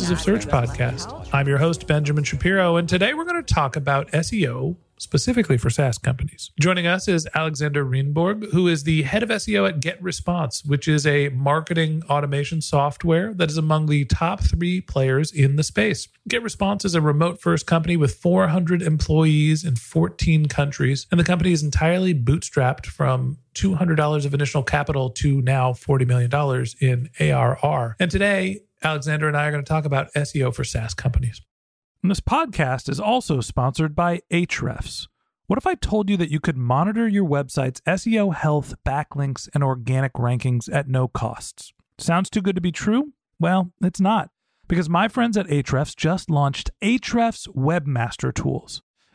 Voices of Search podcast. I'm your host, Benjamin Shapiro, and today we're going to talk about SEO specifically for SaaS companies. Joining us is Alexander Rehnborg, who is the head of SEO at GetResponse, which is a marketing automation software that is among the top three players in the space. GetResponse is a remote first company with 400 employees in 14 countries, and the company is entirely bootstrapped from $200 of initial capital to now $40 million in ARR. And today, Alexander and I are going to talk about SEO for SaaS companies. And this podcast is also sponsored by Ahrefs. What if I told you that you could monitor your website's SEO health, backlinks, and organic rankings at no costs? Sounds too good to be true? Well, it's not, because my friends at Ahrefs just launched Ahrefs Webmaster Tools.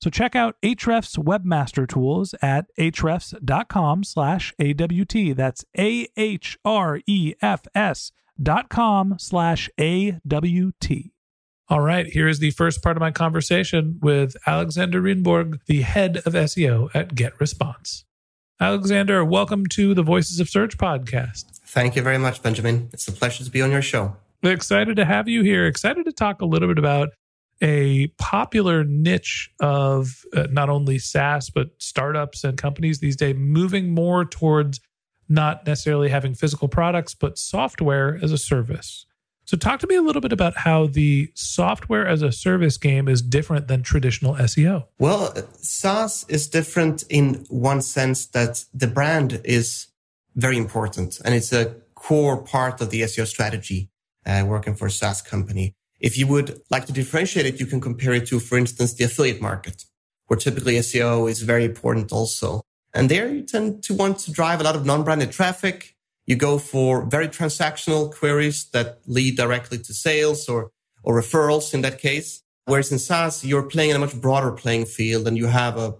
So check out Ahrefs Webmaster Tools at ahrefs.com slash AWT. That's A-H-R-E-F-S dot com slash A-W-T. All right, here is the first part of my conversation with Alexander Rehnborg, the head of SEO at GetResponse. Alexander, welcome to the Voices of Search podcast. Thank you very much, Benjamin. It's a pleasure to be on your show. Excited to have you here. Excited to talk a little bit about a popular niche of uh, not only SaaS, but startups and companies these days moving more towards not necessarily having physical products, but software as a service. So, talk to me a little bit about how the software as a service game is different than traditional SEO. Well, SaaS is different in one sense that the brand is very important and it's a core part of the SEO strategy uh, working for a SaaS company. If you would like to differentiate it, you can compare it to, for instance, the affiliate market, where typically SEO is very important also. And there you tend to want to drive a lot of non-branded traffic. You go for very transactional queries that lead directly to sales or, or referrals in that case. Whereas in SaaS, you're playing in a much broader playing field and you have a,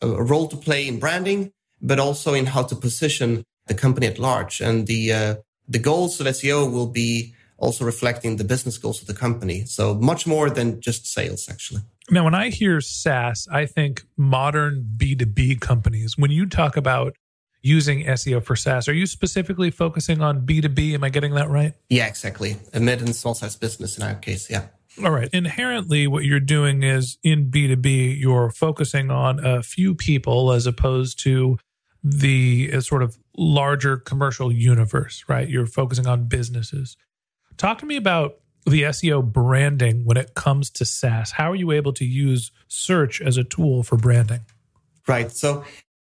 a role to play in branding, but also in how to position the company at large. And the, uh, the goals of SEO will be also reflecting the business goals of the company. So much more than just sales, actually. Now, when I hear SaaS, I think modern B2B companies. When you talk about using SEO for SaaS, are you specifically focusing on B2B? Am I getting that right? Yeah, exactly. A mid and small size business in our case. Yeah. All right. Inherently, what you're doing is in B2B, you're focusing on a few people as opposed to the uh, sort of larger commercial universe, right? You're focusing on businesses. Talk to me about the SEO branding when it comes to SaaS. How are you able to use search as a tool for branding? Right. So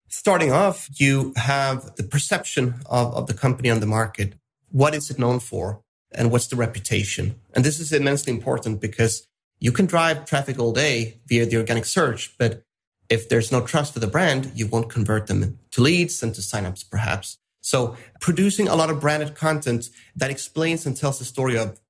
starting off, you have the perception of, of the company on the market. What is it known for? And what's the reputation? And this is immensely important because you can drive traffic all day via the organic search, but if there's no trust for the brand, you won't convert them to leads and to signups, perhaps. So producing a lot of branded content that explains and tells the story of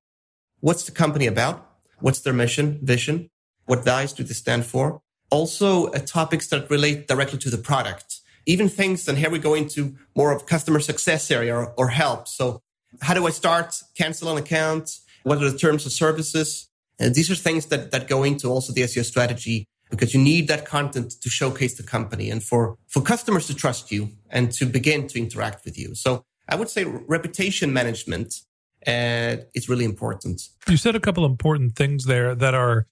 what's the company about? What's their mission, vision? What values do they stand for? Also, uh, topics that relate directly to the product. Even things, and here we go into more of customer success area or, or help. So how do I start, cancel an account? What are the terms of services? And these are things that, that go into also the SEO strategy because you need that content to showcase the company and for, for customers to trust you and to begin to interact with you. So I would say reputation management uh, is really important. You said a couple important things there that are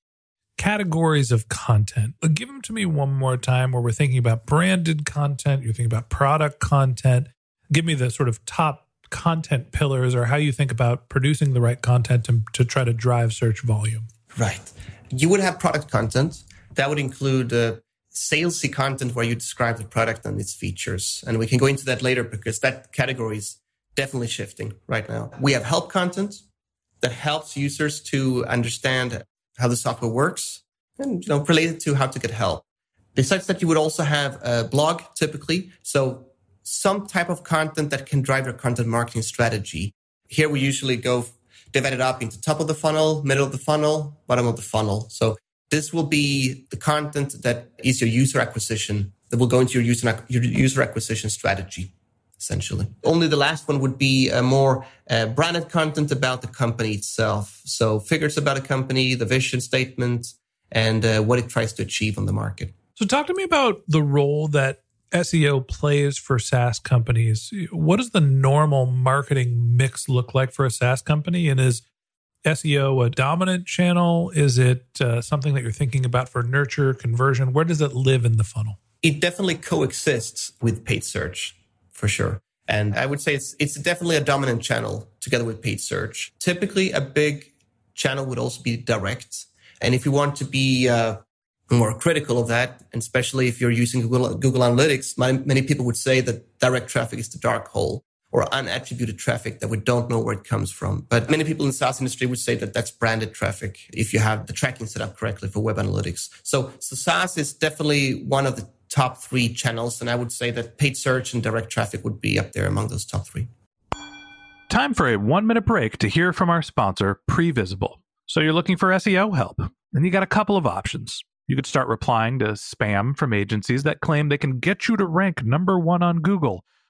categories of content. Give them to me one more time where we're thinking about branded content, you're thinking about product content. Give me the sort of top content pillars or how you think about producing the right content to, to try to drive search volume. Right. You would have product content that would include uh, salesy content where you describe the product and its features. And we can go into that later because that category is definitely shifting right now. We have help content that helps users to understand how the software works and you know related to how to get help. Besides that, you would also have a blog typically. So some type of content that can drive your content marketing strategy. Here we usually go divide it up into top of the funnel, middle of the funnel, bottom of the funnel. So this will be the content that is your user acquisition that will go into your user, your user acquisition strategy, essentially. Only the last one would be a more uh, branded content about the company itself. So figures about a company, the vision statement, and uh, what it tries to achieve on the market. So talk to me about the role that SEO plays for SaaS companies. What does the normal marketing mix look like for a SaaS company? And is SEO a dominant channel? Is it uh, something that you're thinking about for nurture, conversion? Where does it live in the funnel? It definitely coexists with paid search for sure. And I would say it's, it's definitely a dominant channel together with paid search. Typically, a big channel would also be direct. And if you want to be uh, more critical of that, and especially if you're using Google, Google Analytics, many people would say that direct traffic is the dark hole or unattributed traffic that we don't know where it comes from. But many people in the SaaS industry would say that that's branded traffic if you have the tracking set up correctly for web analytics. So, so SaaS is definitely one of the top three channels. And I would say that paid search and direct traffic would be up there among those top three. Time for a one minute break to hear from our sponsor, Previsible. So you're looking for SEO help, and you got a couple of options. You could start replying to spam from agencies that claim they can get you to rank number one on Google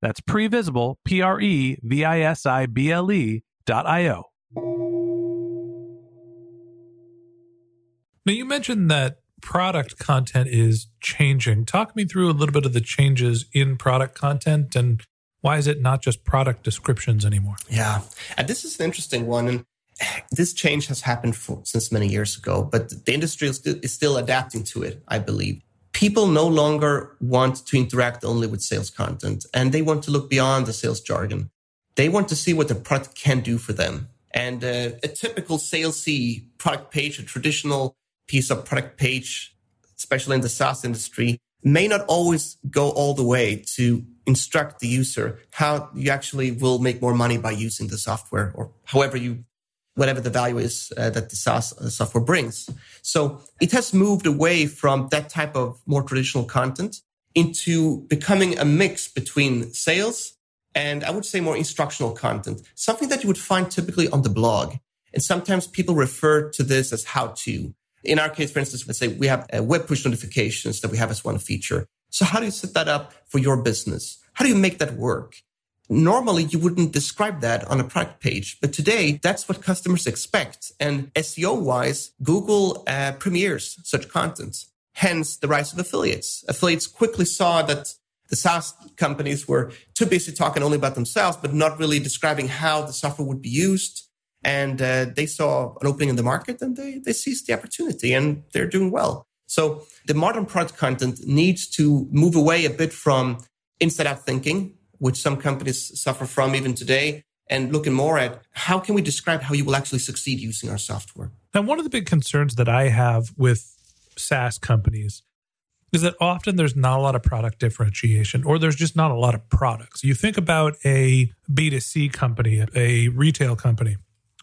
that's previsible, P R E V I S I B L E dot I O. Now, you mentioned that product content is changing. Talk me through a little bit of the changes in product content and why is it not just product descriptions anymore? Yeah. And this is an interesting one. And this change has happened for, since many years ago, but the industry is still, is still adapting to it, I believe people no longer want to interact only with sales content and they want to look beyond the sales jargon. They want to see what the product can do for them. And uh, a typical salesy product page, a traditional piece of product page, especially in the SaaS industry, may not always go all the way to instruct the user how you actually will make more money by using the software or however you whatever the value is uh, that the SaaS uh, software brings. So it has moved away from that type of more traditional content into becoming a mix between sales and I would say more instructional content, something that you would find typically on the blog. And sometimes people refer to this as how to. In our case, for instance, let's say we have uh, web push notifications that we have as one feature. So how do you set that up for your business? How do you make that work? Normally, you wouldn't describe that on a product page, but today that's what customers expect. And SEO wise, Google uh, premieres such content. Hence the rise of affiliates. Affiliates quickly saw that the SaaS companies were too busy talking only about themselves, but not really describing how the software would be used. And uh, they saw an opening in the market and they, they seized the opportunity and they're doing well. So the modern product content needs to move away a bit from inside out thinking, which some companies suffer from even today, and looking more at how can we describe how you will actually succeed using our software. Now, one of the big concerns that I have with SaaS companies is that often there's not a lot of product differentiation or there's just not a lot of products. You think about a B2C company, a retail company,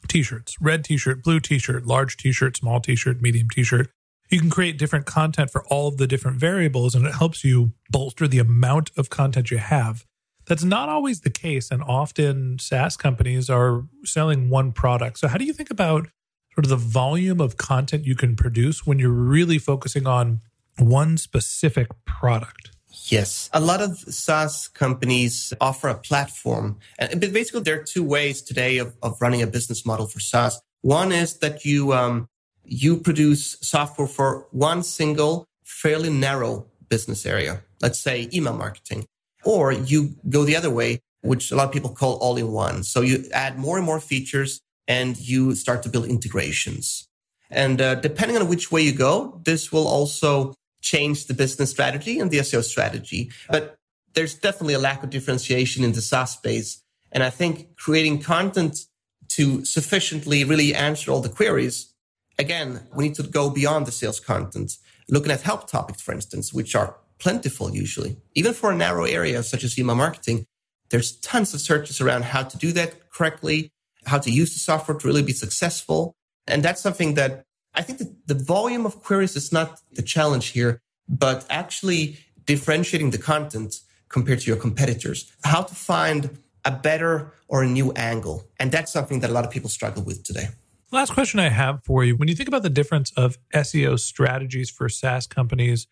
t shirts, red t shirt, blue t shirt, large t shirt, small t shirt, medium t shirt. You can create different content for all of the different variables and it helps you bolster the amount of content you have. That's not always the case. And often SaaS companies are selling one product. So, how do you think about sort of the volume of content you can produce when you're really focusing on one specific product? Yes. A lot of SaaS companies offer a platform. And basically, there are two ways today of, of running a business model for SaaS. One is that you, um, you produce software for one single, fairly narrow business area. Let's say email marketing. Or you go the other way, which a lot of people call all in one. So you add more and more features and you start to build integrations. And uh, depending on which way you go, this will also change the business strategy and the SEO strategy. But there's definitely a lack of differentiation in the SaaS space. And I think creating content to sufficiently really answer all the queries, again, we need to go beyond the sales content, looking at help topics, for instance, which are plentiful usually. Even for a narrow area such as email marketing, there's tons of searches around how to do that correctly, how to use the software to really be successful. And that's something that I think that the volume of queries is not the challenge here, but actually differentiating the content compared to your competitors, how to find a better or a new angle. And that's something that a lot of people struggle with today. Last question I have for you. When you think about the difference of SEO strategies for SaaS companies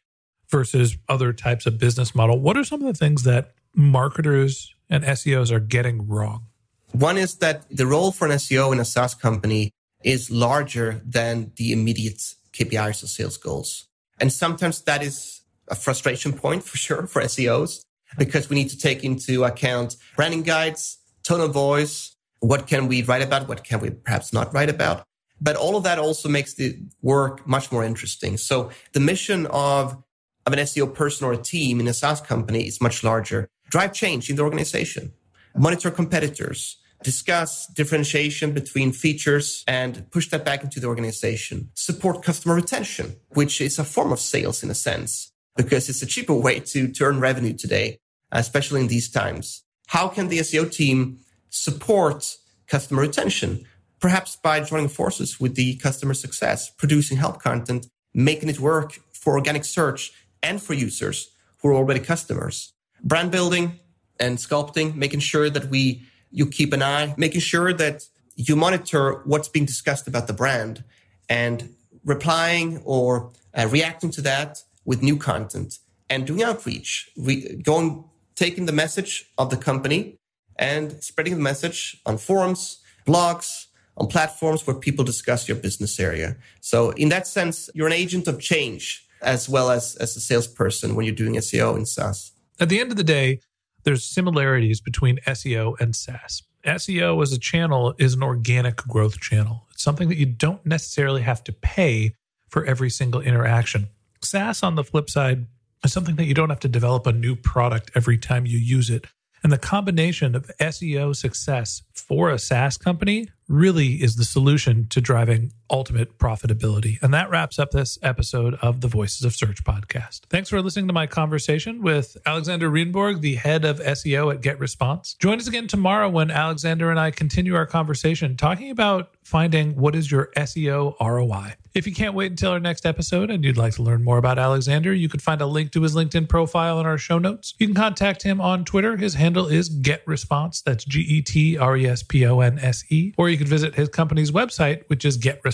versus other types of business model, what are some of the things that marketers and SEOs are getting wrong? One is that the role for an SEO in a SaaS company is larger than the immediate KPIs or sales goals. And sometimes that is a frustration point for sure for SEOs because we need to take into account branding guides, tone of voice, what can we write about, what can we perhaps not write about. But all of that also makes the work much more interesting. So the mission of, of an SEO person or a team in a SaaS company is much larger. Drive change in the organization, monitor competitors, discuss differentiation between features and push that back into the organization. Support customer retention, which is a form of sales in a sense, because it's a cheaper way to, turn revenue today, especially in these times. How can the SEO team support customer retention? Perhaps by joining forces with the customer success, producing help content, making it work for organic search and for users who are already customers. Brand building and sculpting, making sure that we you keep an eye, making sure that you monitor what's being discussed about the brand and replying or uh, reacting to that with new content and doing outreach, re- going, taking the message of the company and spreading the message on forums, blogs, on platforms where people discuss your business area. So in that sense, you're an agent of change as well as, as a salesperson when you're doing SEO in SaaS. At the end of the day, there's similarities between SEO and SaaS. SEO as a channel is an organic growth channel. It's something that you don't necessarily have to pay for every single interaction. SaaS, on the flip side, is something that you don't have to develop a new product every time you use it. And the combination of SEO success for a SaaS company really is the solution to driving ultimate profitability. And that wraps up this episode of the Voices of Search podcast. Thanks for listening to my conversation with Alexander Rehnborg, the head of SEO at GetResponse. Join us again tomorrow when Alexander and I continue our conversation talking about finding what is your SEO ROI. If you can't wait until our next episode and you'd like to learn more about Alexander, you could find a link to his LinkedIn profile in our show notes. You can contact him on Twitter. His handle is GetResponse. That's G E T R E S P O N S E. Or you could visit his company's website, which is